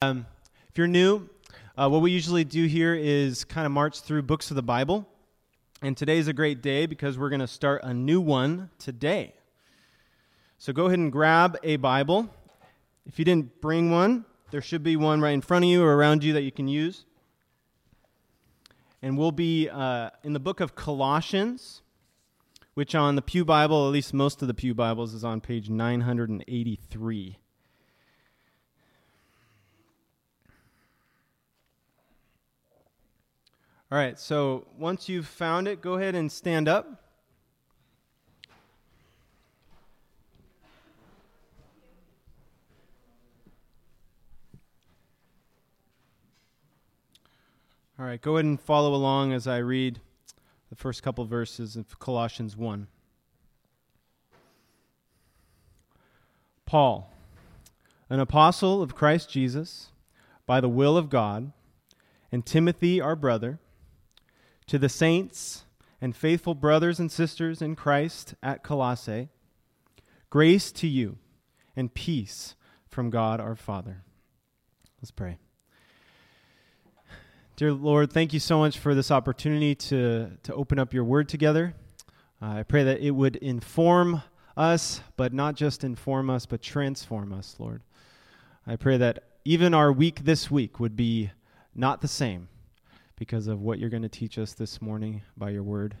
Um, if you're new, uh, what we usually do here is kind of march through books of the Bible. And today is a great day because we're going to start a new one today. So go ahead and grab a Bible. If you didn't bring one, there should be one right in front of you or around you that you can use. And we'll be uh, in the book of Colossians, which on the Pew Bible, at least most of the Pew Bibles, is on page 983. All right, so once you've found it, go ahead and stand up. All right, go ahead and follow along as I read the first couple verses of Colossians 1. Paul, an apostle of Christ Jesus, by the will of God, and Timothy, our brother to the saints and faithful brothers and sisters in Christ at Colossae, grace to you and peace from God our Father. Let's pray. Dear Lord, thank you so much for this opportunity to, to open up your word together. Uh, I pray that it would inform us, but not just inform us, but transform us, Lord. I pray that even our week this week would be not the same because of what you're going to teach us this morning by your word.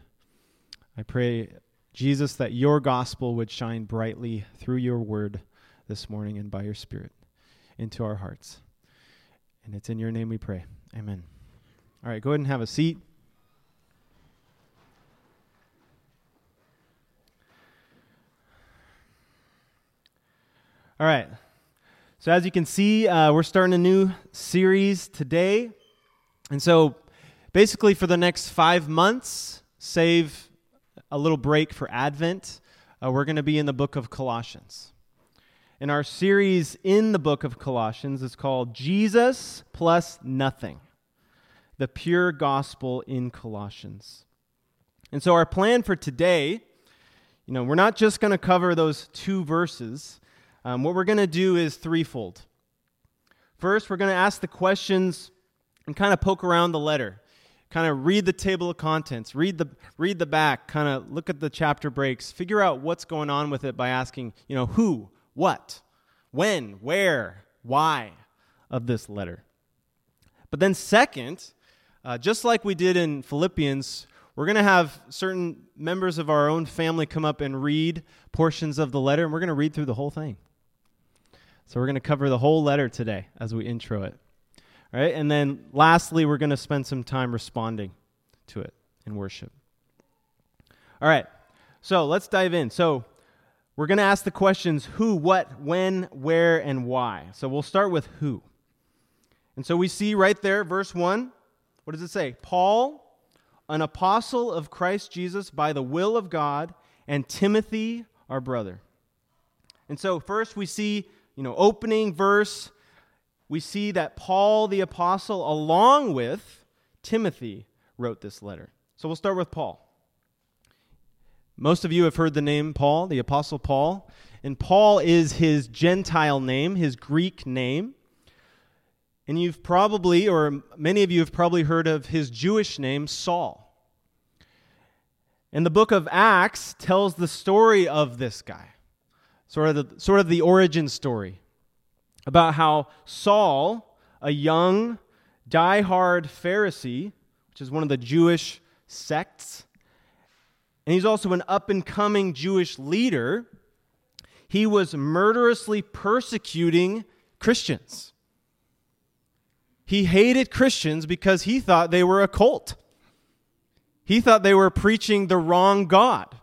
I pray, Jesus, that your gospel would shine brightly through your word this morning and by your spirit into our hearts. And it's in your name we pray. Amen. All right, go ahead and have a seat. All right. So, as you can see, uh, we're starting a new series today. And so, basically for the next five months, save a little break for Advent, uh, we're going to be in the book of Colossians. And our series in the book of Colossians is called Jesus plus Nothing The Pure Gospel in Colossians. And so, our plan for today, you know, we're not just going to cover those two verses. Um, what we're going to do is threefold. First, we're going to ask the questions and kind of poke around the letter kind of read the table of contents, read the read the back, kind of look at the chapter breaks, figure out what's going on with it by asking, you know, who, what, when, where, why of this letter. But then second, uh, just like we did in Philippians, we're going to have certain members of our own family come up and read portions of the letter, and we're going to read through the whole thing. So we're going to cover the whole letter today as we intro it. Right? And then lastly, we're going to spend some time responding to it in worship. All right. So let's dive in. So we're going to ask the questions who, what, when, where, and why. So we'll start with who. And so we see right there, verse 1, what does it say? Paul, an apostle of Christ Jesus by the will of God, and Timothy, our brother. And so first we see, you know, opening verse we see that Paul the Apostle, along with Timothy, wrote this letter. So we'll start with Paul. Most of you have heard the name Paul, the Apostle Paul. And Paul is his Gentile name, his Greek name. And you've probably, or many of you have probably heard of his Jewish name, Saul. And the book of Acts tells the story of this guy, sort of the, sort of the origin story about how Saul, a young, die-hard Pharisee, which is one of the Jewish sects, and he's also an up and coming Jewish leader, he was murderously persecuting Christians. He hated Christians because he thought they were a cult. He thought they were preaching the wrong God.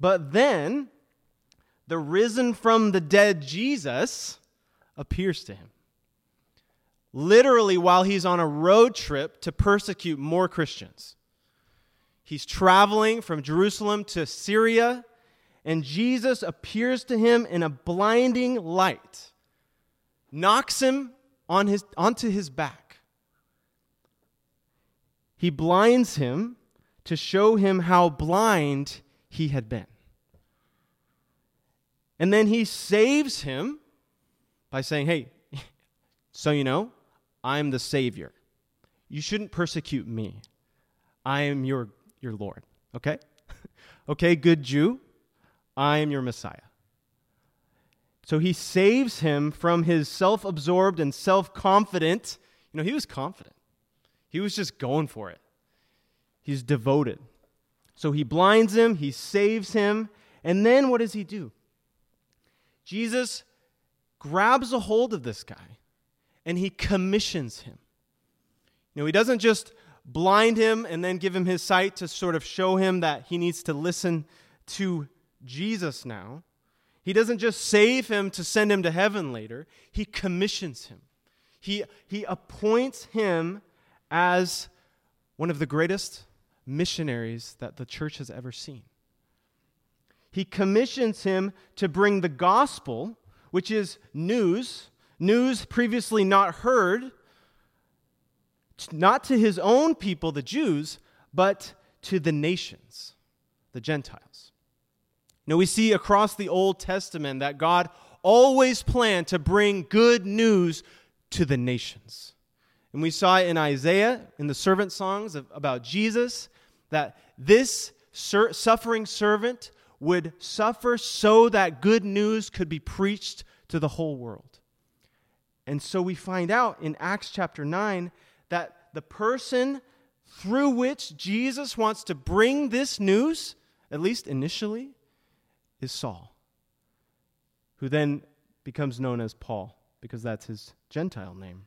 But then the risen from the dead Jesus appears to him. Literally, while he's on a road trip to persecute more Christians. He's traveling from Jerusalem to Syria, and Jesus appears to him in a blinding light, knocks him on his, onto his back. He blinds him to show him how blind he had been. And then he saves him by saying, hey, So you know, I'm the Savior. You shouldn't persecute me. I am your, your Lord. Okay? okay, good Jew. I am your Messiah. So he saves him from his self absorbed and self confident. You know, he was confident, he was just going for it. He's devoted. So he blinds him, he saves him, and then what does he do? Jesus grabs a hold of this guy and he commissions him. You know, he doesn't just blind him and then give him his sight to sort of show him that he needs to listen to Jesus now. He doesn't just save him to send him to heaven later, he commissions him. He, he appoints him as one of the greatest missionaries that the church has ever seen. He commissions him to bring the gospel, which is news, news previously not heard, not to his own people, the Jews, but to the nations, the Gentiles. Now, we see across the Old Testament that God always planned to bring good news to the nations. And we saw in Isaiah, in the servant songs of, about Jesus, that this sur- suffering servant would suffer so that good news could be preached to the whole world. And so we find out in Acts chapter 9 that the person through which Jesus wants to bring this news, at least initially, is Saul, who then becomes known as Paul because that's his Gentile name.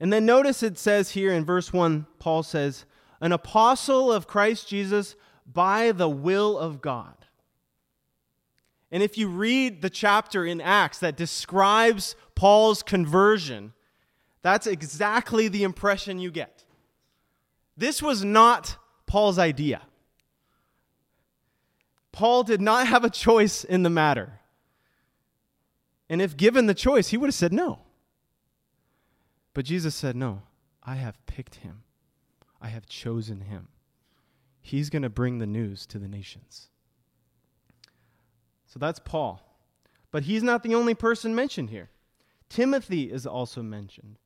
And then notice it says here in verse 1, Paul says, An apostle of Christ Jesus by the will of God. And if you read the chapter in Acts that describes Paul's conversion, that's exactly the impression you get. This was not Paul's idea. Paul did not have a choice in the matter. And if given the choice, he would have said no. But Jesus said, No, I have picked him, I have chosen him. He's going to bring the news to the nations. So that's Paul. But he's not the only person mentioned here. Timothy is also mentioned.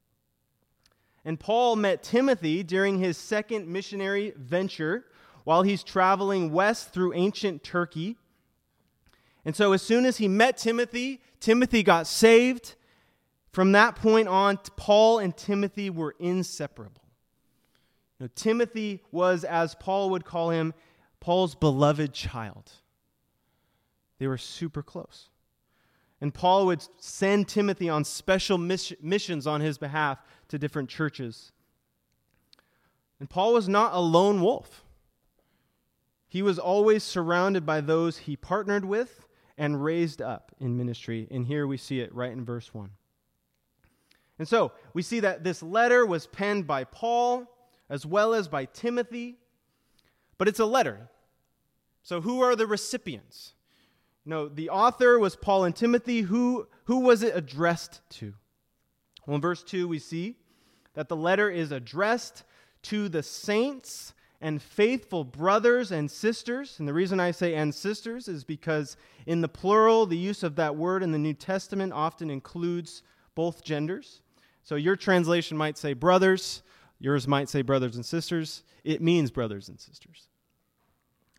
And Paul met Timothy during his second missionary venture while he's traveling west through ancient Turkey. And so, as soon as he met Timothy, Timothy got saved. From that point on, Paul and Timothy were inseparable. Now, Timothy was, as Paul would call him, Paul's beloved child. They were super close. And Paul would send Timothy on special miss- missions on his behalf to different churches. And Paul was not a lone wolf. He was always surrounded by those he partnered with and raised up in ministry. And here we see it right in verse 1. And so we see that this letter was penned by Paul as well as by Timothy, but it's a letter. So who are the recipients? No, the author was Paul and Timothy. Who, who was it addressed to? Well, in verse 2, we see that the letter is addressed to the saints and faithful brothers and sisters. And the reason I say and sisters is because in the plural, the use of that word in the New Testament often includes both genders. So your translation might say brothers, Yours might say brothers and sisters. It means brothers and sisters.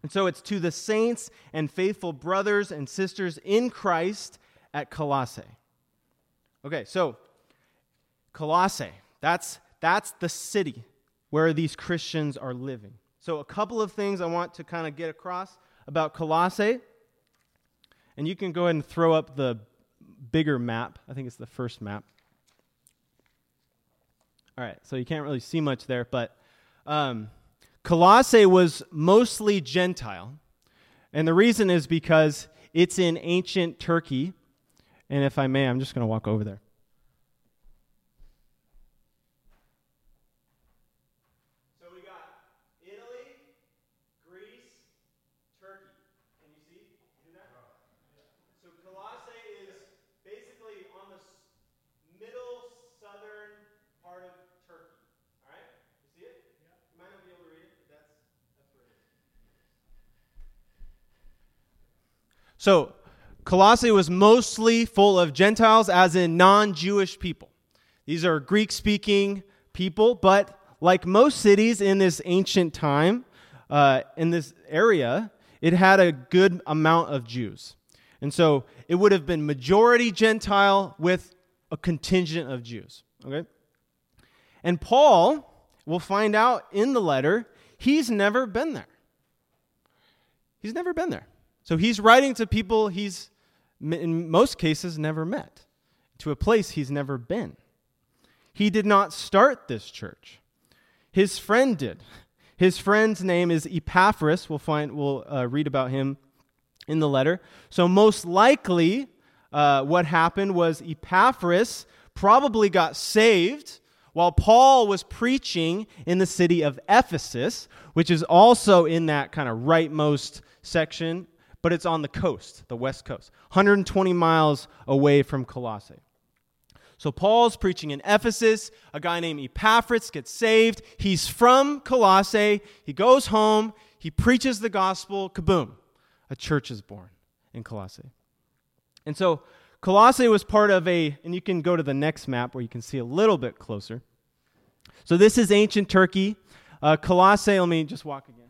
And so it's to the saints and faithful brothers and sisters in Christ at Colossae. Okay, so Colossae, that's, that's the city where these Christians are living. So, a couple of things I want to kind of get across about Colossae. And you can go ahead and throw up the bigger map. I think it's the first map. All right, so you can't really see much there, but um, Colossae was mostly Gentile. And the reason is because it's in ancient Turkey. And if I may, I'm just going to walk over there. So, Colossae was mostly full of Gentiles, as in non Jewish people. These are Greek speaking people, but like most cities in this ancient time, uh, in this area, it had a good amount of Jews. And so it would have been majority Gentile with a contingent of Jews. Okay? And Paul, we'll find out in the letter, he's never been there. He's never been there. So he's writing to people he's, in most cases, never met, to a place he's never been. He did not start this church, his friend did. His friend's name is Epaphras. We'll find we'll uh, read about him in the letter. So most likely, uh, what happened was Epaphras probably got saved while Paul was preaching in the city of Ephesus, which is also in that kind of rightmost section, but it's on the coast, the west coast, 120 miles away from Colossae. So Paul's preaching in Ephesus. A guy named Epaphras gets saved. He's from Colossae. He goes home. He preaches the gospel. Kaboom. A church is born in Colossae. And so Colossae was part of a, and you can go to the next map where you can see a little bit closer. So this is ancient Turkey. Uh, Colossae, let me just walk again.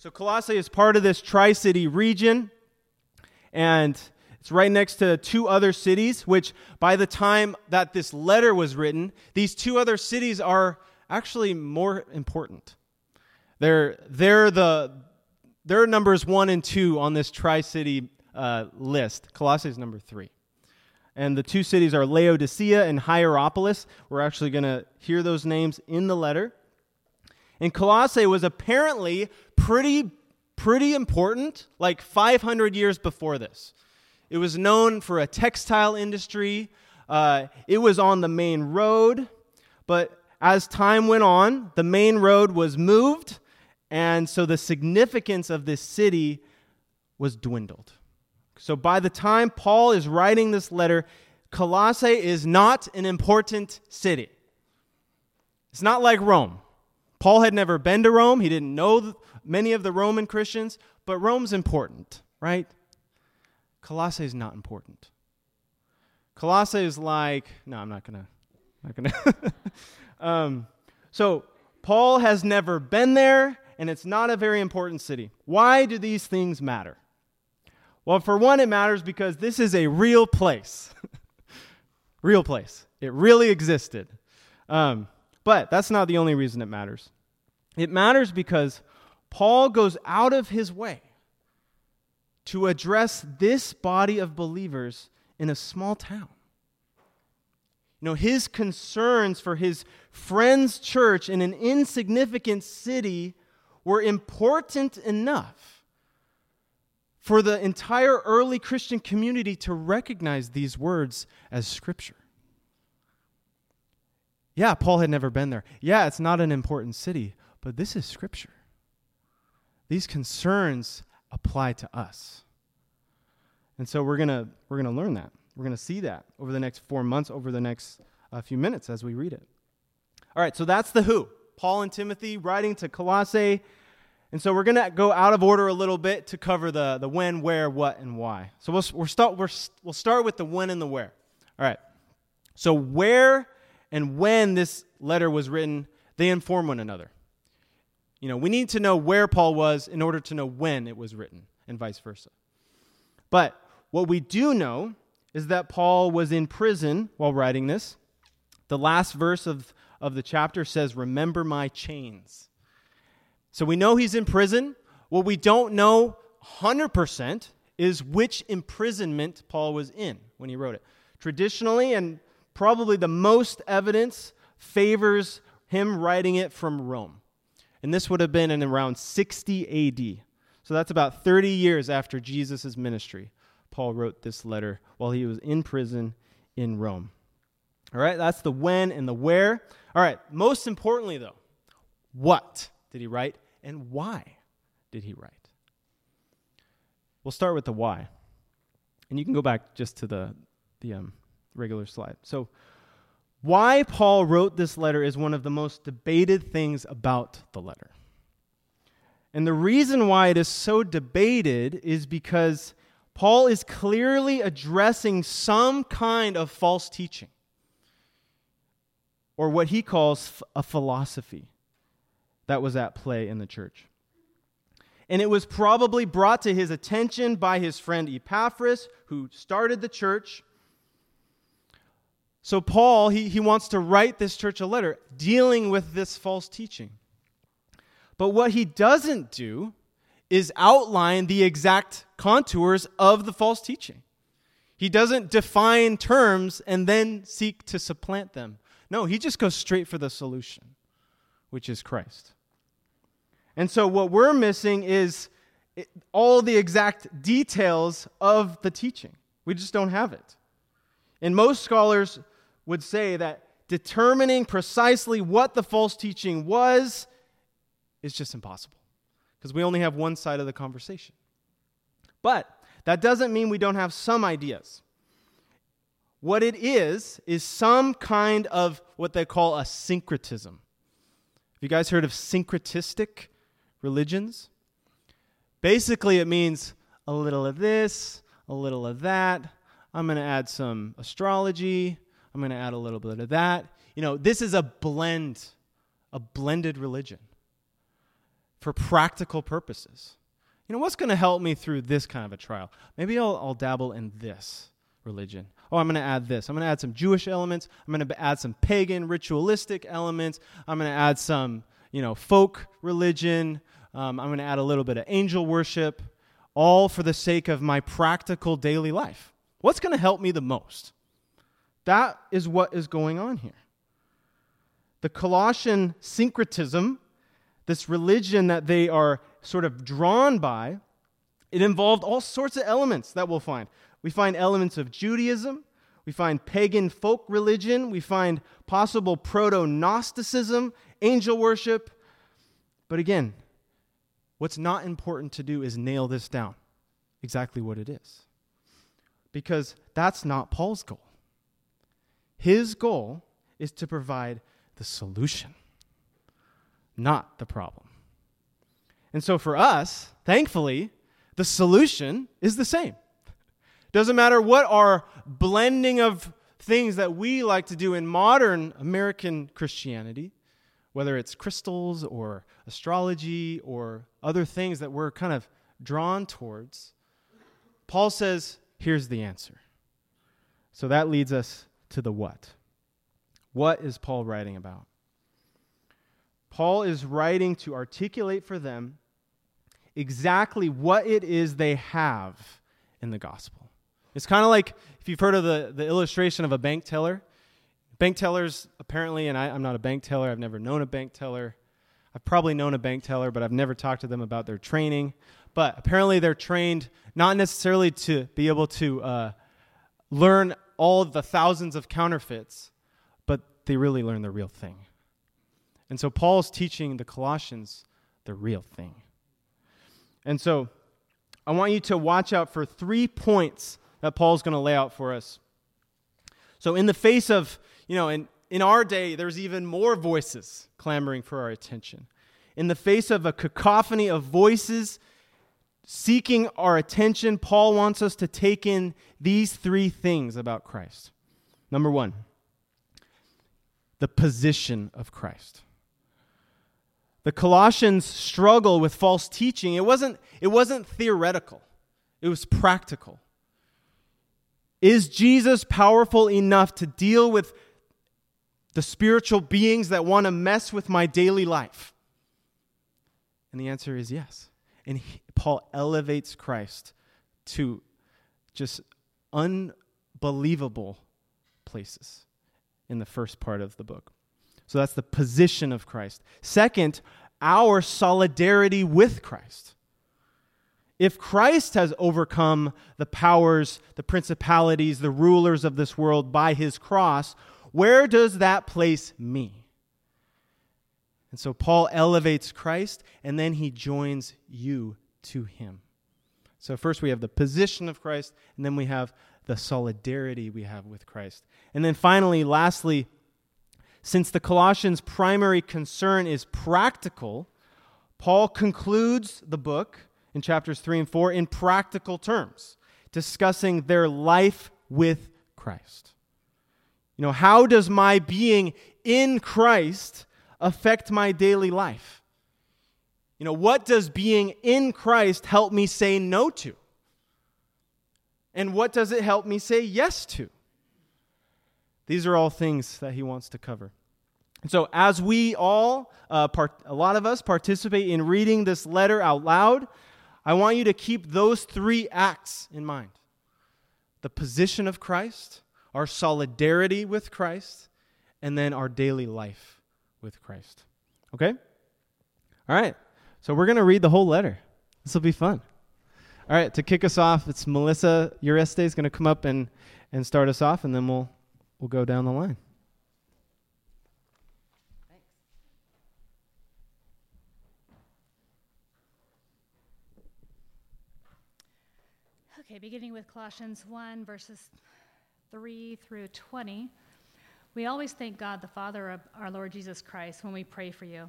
So Colossae is part of this Tri City region, and it's right next to two other cities, which by the time that this letter was written, these two other cities are actually more important. They're, they're, the, they're numbers one and two on this Tri City uh, list. Colossae is number three. And the two cities are Laodicea and Hierapolis. We're actually going to hear those names in the letter. And Colossae was apparently pretty, pretty important, like 500 years before this. It was known for a textile industry. Uh, it was on the main road, but as time went on, the main road was moved, and so the significance of this city was dwindled. So by the time Paul is writing this letter, Colossae is not an important city. It's not like Rome. Paul had never been to Rome. He didn't know many of the Roman Christians, but Rome's important, right? Colossae is not important. Colossae is like, no, I'm not gonna, not gonna. um, so Paul has never been there, and it's not a very important city. Why do these things matter? Well, for one, it matters because this is a real place. real place. It really existed. Um, but that's not the only reason it matters. It matters because Paul goes out of his way to address this body of believers in a small town. You know, his concerns for his friend's church in an insignificant city were important enough for the entire early Christian community to recognize these words as scripture. Yeah, Paul had never been there. Yeah, it's not an important city, but this is scripture. These concerns apply to us. And so we're going to we're going to learn that. We're going to see that over the next 4 months, over the next uh, few minutes as we read it. All right, so that's the who. Paul and Timothy writing to Colossae. And so we're going to go out of order a little bit to cover the, the when, where, what, and why. So we'll, we'll, start, we we'll start with the when and the where. All right. So where and when this letter was written, they inform one another. You know, we need to know where Paul was in order to know when it was written, and vice versa. But what we do know is that Paul was in prison while writing this. The last verse of, of the chapter says, Remember my chains. So we know he's in prison. What we don't know 100% is which imprisonment Paul was in when he wrote it. Traditionally, and probably the most evidence favors him writing it from Rome. And this would have been in around 60 AD. So that's about 30 years after Jesus' ministry. Paul wrote this letter while he was in prison in Rome. All right, that's the when and the where. All right, most importantly, though, what did he write and why did he write? We'll start with the why. And you can go back just to the, the um, regular slide. So, why Paul wrote this letter is one of the most debated things about the letter. And the reason why it is so debated is because Paul is clearly addressing some kind of false teaching, or what he calls a philosophy that was at play in the church. And it was probably brought to his attention by his friend Epaphras, who started the church. So, Paul, he, he wants to write this church a letter dealing with this false teaching. But what he doesn't do is outline the exact contours of the false teaching. He doesn't define terms and then seek to supplant them. No, he just goes straight for the solution, which is Christ. And so, what we're missing is all the exact details of the teaching. We just don't have it. And most scholars would say that determining precisely what the false teaching was is just impossible because we only have one side of the conversation. But that doesn't mean we don't have some ideas. What it is, is some kind of what they call a syncretism. Have you guys heard of syncretistic religions? Basically, it means a little of this, a little of that. I'm going to add some astrology. I'm going to add a little bit of that. You know, this is a blend, a blended religion for practical purposes. You know, what's going to help me through this kind of a trial? Maybe I'll, I'll dabble in this religion. Oh, I'm going to add this. I'm going to add some Jewish elements. I'm going to add some pagan ritualistic elements. I'm going to add some, you know, folk religion. Um, I'm going to add a little bit of angel worship, all for the sake of my practical daily life. What's going to help me the most? That is what is going on here. The Colossian syncretism, this religion that they are sort of drawn by, it involved all sorts of elements that we'll find. We find elements of Judaism, we find pagan folk religion, we find possible proto Gnosticism, angel worship. But again, what's not important to do is nail this down exactly what it is. Because that's not Paul's goal. His goal is to provide the solution, not the problem. And so for us, thankfully, the solution is the same. Doesn't matter what our blending of things that we like to do in modern American Christianity, whether it's crystals or astrology or other things that we're kind of drawn towards, Paul says, here's the answer. So that leads us to the what. What is Paul writing about? Paul is writing to articulate for them exactly what it is they have in the gospel. It's kind of like if you've heard of the, the illustration of a bank teller. Bank tellers, apparently, and I, I'm not a bank teller, I've never known a bank teller. I've probably known a bank teller, but I've never talked to them about their training. But apparently, they're trained not necessarily to be able to uh, learn all the thousands of counterfeits, but they really learn the real thing. And so, Paul's teaching the Colossians the real thing. And so, I want you to watch out for three points that Paul's going to lay out for us. So, in the face of, you know, in, in our day, there's even more voices clamoring for our attention. In the face of a cacophony of voices seeking our attention, Paul wants us to take in these three things about Christ. Number one, the position of Christ. The Colossians struggle with false teaching. It wasn't, it wasn't theoretical, it was practical. Is Jesus powerful enough to deal with the spiritual beings that want to mess with my daily life? And the answer is yes. And he, Paul elevates Christ to just unbelievable places in the first part of the book. So that's the position of Christ. Second, our solidarity with Christ. If Christ has overcome the powers, the principalities, the rulers of this world by his cross, Where does that place me? And so Paul elevates Christ and then he joins you to him. So, first we have the position of Christ, and then we have the solidarity we have with Christ. And then finally, lastly, since the Colossians' primary concern is practical, Paul concludes the book in chapters 3 and 4 in practical terms, discussing their life with Christ. You know, how does my being in Christ affect my daily life? You know, what does being in Christ help me say no to? And what does it help me say yes to? These are all things that he wants to cover. And so, as we all, uh, part, a lot of us, participate in reading this letter out loud, I want you to keep those three acts in mind the position of Christ, our solidarity with Christ, and then our daily life with Christ. Okay? All right. So, we're going to read the whole letter. This will be fun. All right, to kick us off, it's Melissa Ureste is going to come up and, and start us off, and then we'll, we'll go down the line. Okay, beginning with Colossians 1, verses 3 through 20. We always thank God, the Father of our Lord Jesus Christ, when we pray for you,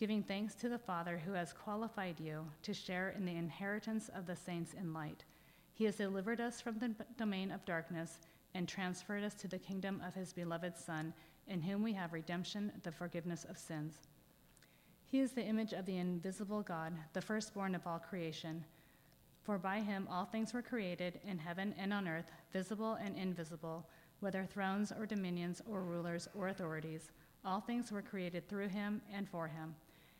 Giving thanks to the Father who has qualified you to share in the inheritance of the saints in light. He has delivered us from the domain of darkness and transferred us to the kingdom of his beloved Son, in whom we have redemption, the forgiveness of sins. He is the image of the invisible God, the firstborn of all creation. For by him all things were created, in heaven and on earth, visible and invisible, whether thrones or dominions or rulers or authorities. All things were created through him and for him.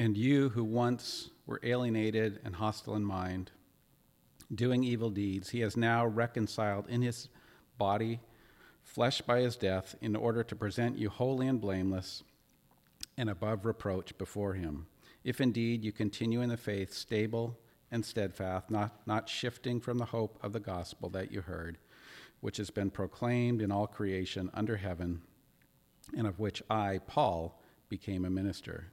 And you who once were alienated and hostile in mind, doing evil deeds, he has now reconciled in his body, flesh by his death, in order to present you holy and blameless and above reproach before him if indeed you continue in the faith, stable and steadfast, not, not shifting from the hope of the gospel that you heard, which has been proclaimed in all creation under heaven, and of which I, Paul, became a minister.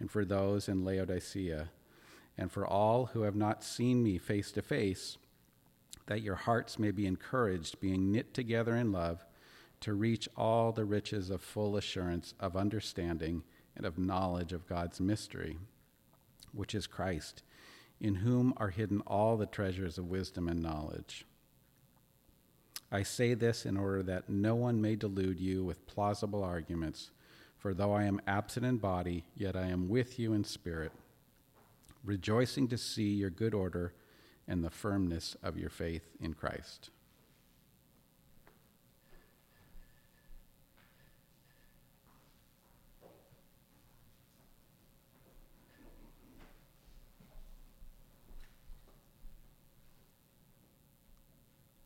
and for those in Laodicea, and for all who have not seen me face to face, that your hearts may be encouraged, being knit together in love, to reach all the riches of full assurance of understanding and of knowledge of God's mystery, which is Christ, in whom are hidden all the treasures of wisdom and knowledge. I say this in order that no one may delude you with plausible arguments. For though I am absent in body, yet I am with you in spirit, rejoicing to see your good order and the firmness of your faith in Christ.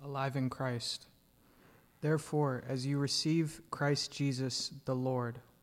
alive in Christ. Therefore, as you receive Christ Jesus the Lord,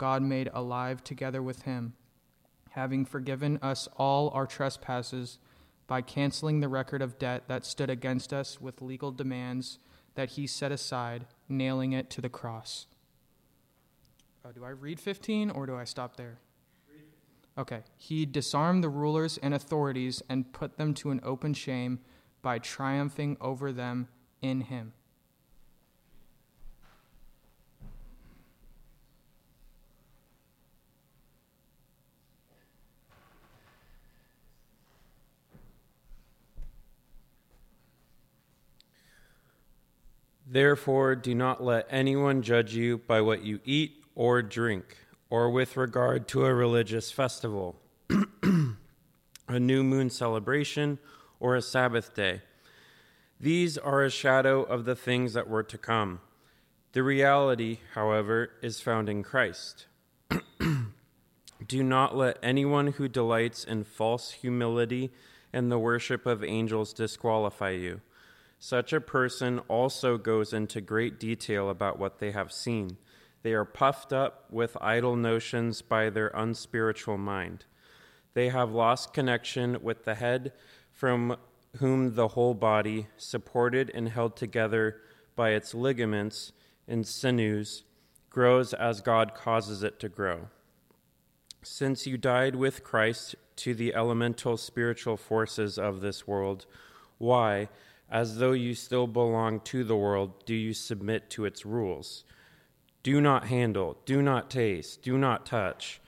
God made alive together with him, having forgiven us all our trespasses by canceling the record of debt that stood against us with legal demands that he set aside, nailing it to the cross. Uh, do I read 15 or do I stop there? Okay. He disarmed the rulers and authorities and put them to an open shame by triumphing over them in him. Therefore, do not let anyone judge you by what you eat or drink, or with regard to a religious festival, a new moon celebration, or a Sabbath day. These are a shadow of the things that were to come. The reality, however, is found in Christ. Do not let anyone who delights in false humility and the worship of angels disqualify you. Such a person also goes into great detail about what they have seen. They are puffed up with idle notions by their unspiritual mind. They have lost connection with the head from whom the whole body, supported and held together by its ligaments and sinews, grows as God causes it to grow. Since you died with Christ to the elemental spiritual forces of this world, why, as though you still belong to the world, do you submit to its rules? Do not handle, do not taste, do not touch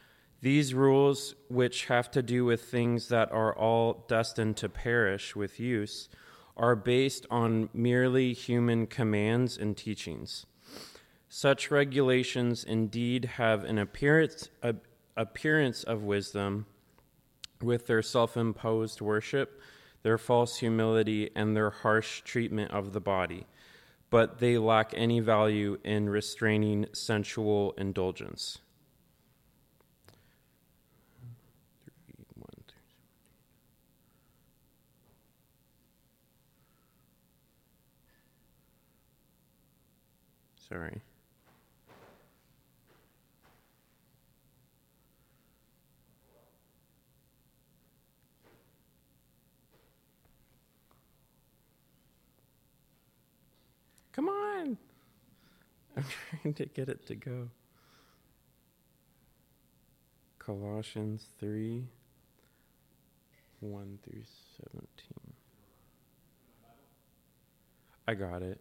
these rules, which have to do with things that are all destined to perish with use, are based on merely human commands and teachings. Such regulations indeed have an appearance, a, appearance of wisdom with their self imposed worship, their false humility, and their harsh treatment of the body, but they lack any value in restraining sensual indulgence. Sorry. Come on. I'm trying to get it to go. Colossians 3 1 through 17. I got it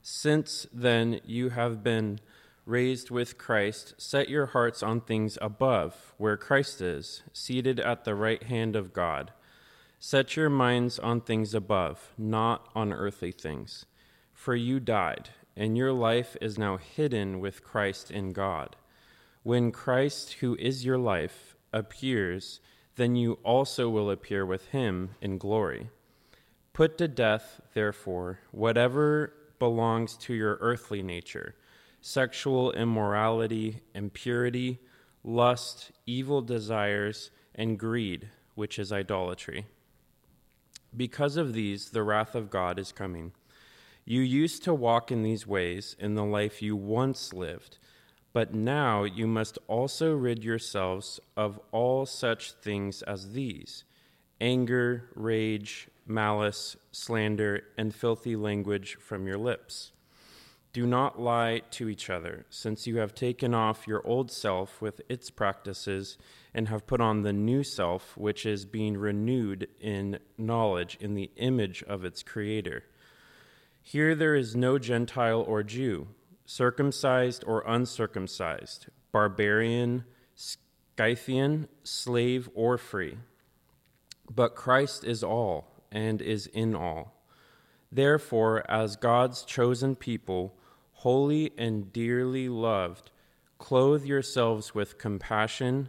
Since then you have been raised with Christ, set your hearts on things above, where Christ is, seated at the right hand of God. Set your minds on things above, not on earthly things. For you died, and your life is now hidden with Christ in God. When Christ, who is your life, appears, then you also will appear with him in glory. Put to death, therefore, whatever belongs to your earthly nature sexual immorality, impurity, lust, evil desires, and greed, which is idolatry. Because of these, the wrath of God is coming. You used to walk in these ways in the life you once lived, but now you must also rid yourselves of all such things as these anger, rage, malice, slander, and filthy language from your lips. Do not lie to each other, since you have taken off your old self with its practices and have put on the new self, which is being renewed in knowledge in the image of its Creator. Here there is no Gentile or Jew, circumcised or uncircumcised, barbarian, Scythian, slave or free. But Christ is all and is in all. Therefore, as God's chosen people, holy and dearly loved, clothe yourselves with compassion,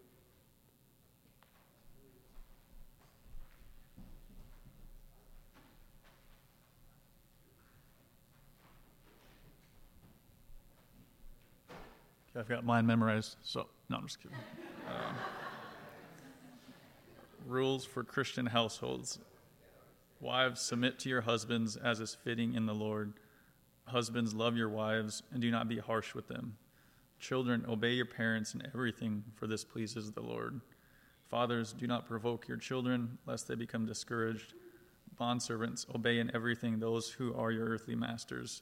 I've got mine memorized, so no, I'm just kidding. Um, rules for Christian households. Wives, submit to your husbands as is fitting in the Lord. Husbands, love your wives and do not be harsh with them. Children, obey your parents in everything, for this pleases the Lord. Fathers, do not provoke your children, lest they become discouraged. Bondservants, obey in everything those who are your earthly masters,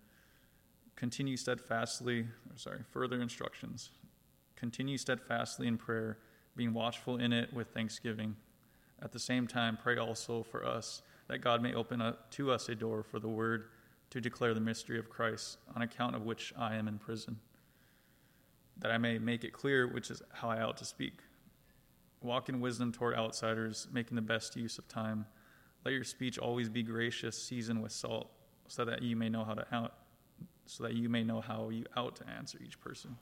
Continue steadfastly, or sorry, further instructions. Continue steadfastly in prayer, being watchful in it with thanksgiving. At the same time, pray also for us that God may open a, to us a door for the word to declare the mystery of Christ, on account of which I am in prison, that I may make it clear which is how I ought to speak. Walk in wisdom toward outsiders, making the best use of time. Let your speech always be gracious, seasoned with salt, so that you may know how to out, so that you may know how you ought to answer each person.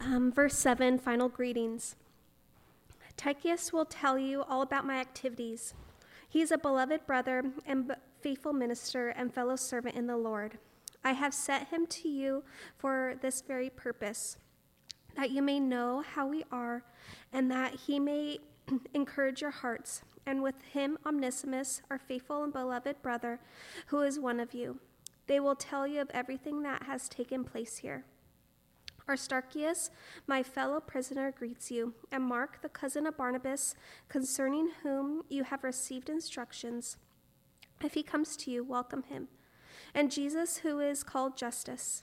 Um, verse 7, final greetings. Tychicus will tell you all about my activities. He is a beloved brother and faithful minister and fellow servant in the Lord. I have sent him to you for this very purpose, that you may know how we are, and that he may encourage your hearts. And with him, Onesimus, our faithful and beloved brother, who is one of you. They will tell you of everything that has taken place here. Aristarchus, my fellow prisoner, greets you, and Mark, the cousin of Barnabas, concerning whom you have received instructions. If he comes to you, welcome him. And Jesus, who is called Justus.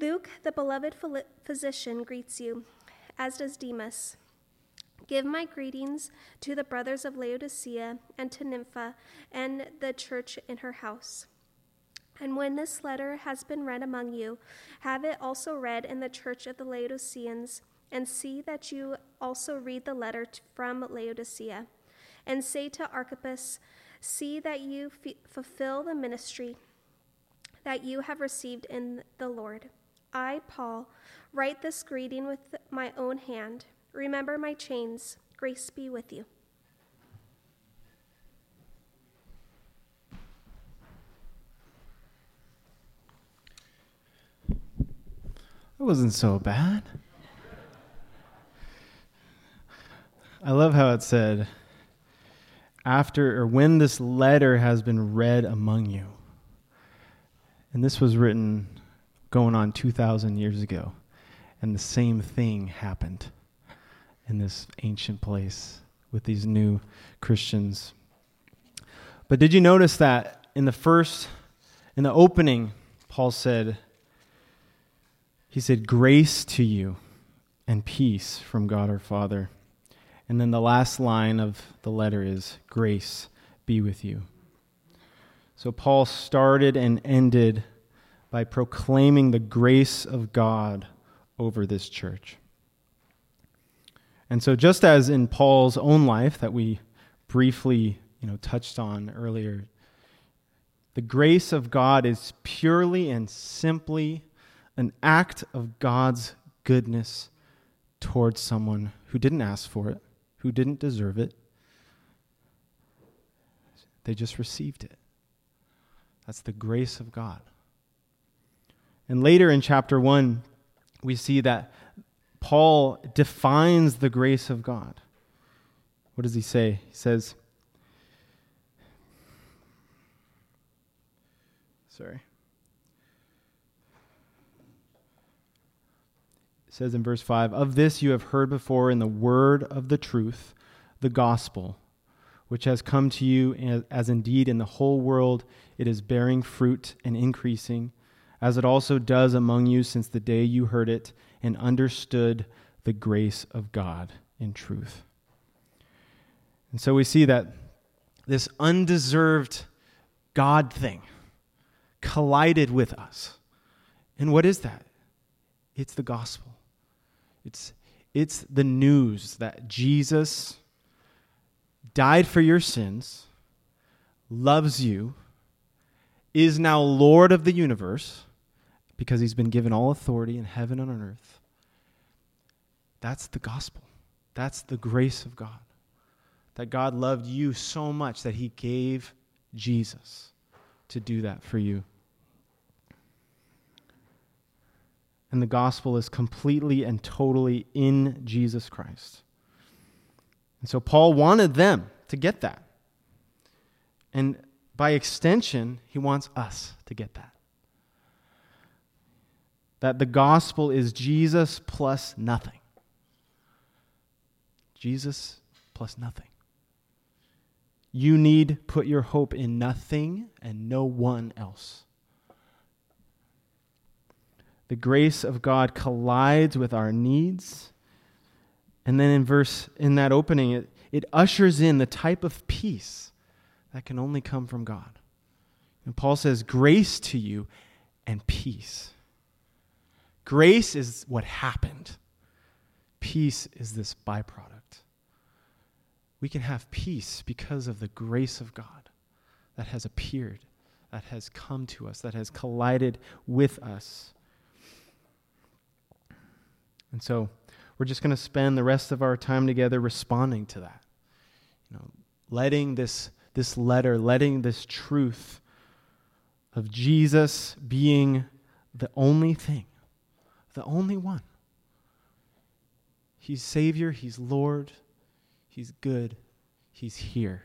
Luke, the beloved physician, greets you, as does Demas. Give my greetings to the brothers of Laodicea and to Nympha and the church in her house. And when this letter has been read among you, have it also read in the church of the Laodiceans, and see that you also read the letter from Laodicea. And say to Archippus, See that you f- fulfill the ministry that you have received in the Lord. I, Paul, write this greeting with my own hand. Remember my chains. Grace be with you. It wasn't so bad. I love how it said, after or when this letter has been read among you. And this was written going on 2,000 years ago. And the same thing happened in this ancient place with these new Christians. But did you notice that in the first, in the opening, Paul said, he said, Grace to you and peace from God our Father. And then the last line of the letter is, Grace be with you. So Paul started and ended by proclaiming the grace of God over this church. And so, just as in Paul's own life that we briefly you know, touched on earlier, the grace of God is purely and simply an act of God's goodness towards someone who didn't ask for it, who didn't deserve it. They just received it. That's the grace of God. And later in chapter 1, we see that Paul defines the grace of God. What does he say? He says, sorry. says in verse 5 Of this you have heard before in the word of the truth, the gospel, which has come to you, as indeed in the whole world it is bearing fruit and increasing, as it also does among you since the day you heard it and understood the grace of God in truth. And so we see that this undeserved God thing collided with us. And what is that? It's the gospel. It's, it's the news that Jesus died for your sins, loves you, is now Lord of the universe because he's been given all authority in heaven and on earth. That's the gospel. That's the grace of God. That God loved you so much that he gave Jesus to do that for you. and the gospel is completely and totally in Jesus Christ. And so Paul wanted them to get that. And by extension, he wants us to get that. That the gospel is Jesus plus nothing. Jesus plus nothing. You need put your hope in nothing and no one else. The grace of God collides with our needs. And then in verse in that opening it, it ushers in the type of peace that can only come from God. And Paul says grace to you and peace. Grace is what happened. Peace is this byproduct. We can have peace because of the grace of God that has appeared, that has come to us, that has collided with us. And so we're just going to spend the rest of our time together responding to that. You know, letting this, this letter, letting this truth of Jesus being the only thing, the only one. He's Savior, He's Lord, He's good, He's here,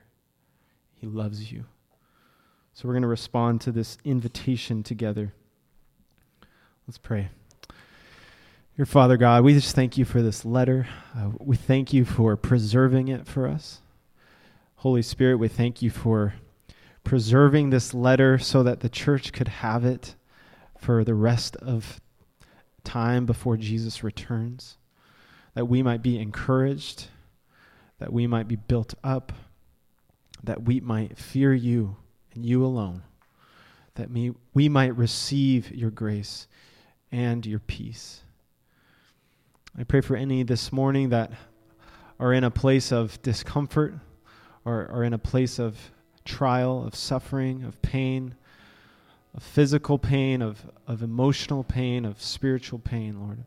He loves you. So we're going to respond to this invitation together. Let's pray. Your Father God, we just thank you for this letter. Uh, we thank you for preserving it for us. Holy Spirit, we thank you for preserving this letter so that the church could have it for the rest of time before Jesus returns, that we might be encouraged, that we might be built up, that we might fear you and you alone, that me, we might receive your grace and your peace. I pray for any this morning that are in a place of discomfort or are in a place of trial, of suffering, of pain, of physical pain, of, of emotional pain, of spiritual pain, Lord.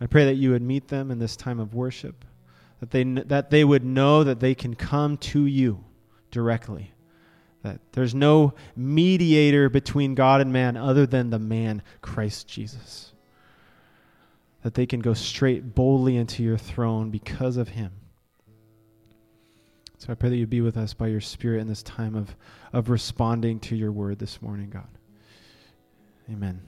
I pray that you would meet them in this time of worship, that they, that they would know that they can come to you directly, that there's no mediator between God and man other than the man, Christ Jesus, that they can go straight boldly into your throne because of him. So I pray that you be with us by your Spirit in this time of, of responding to your word this morning, God. Amen.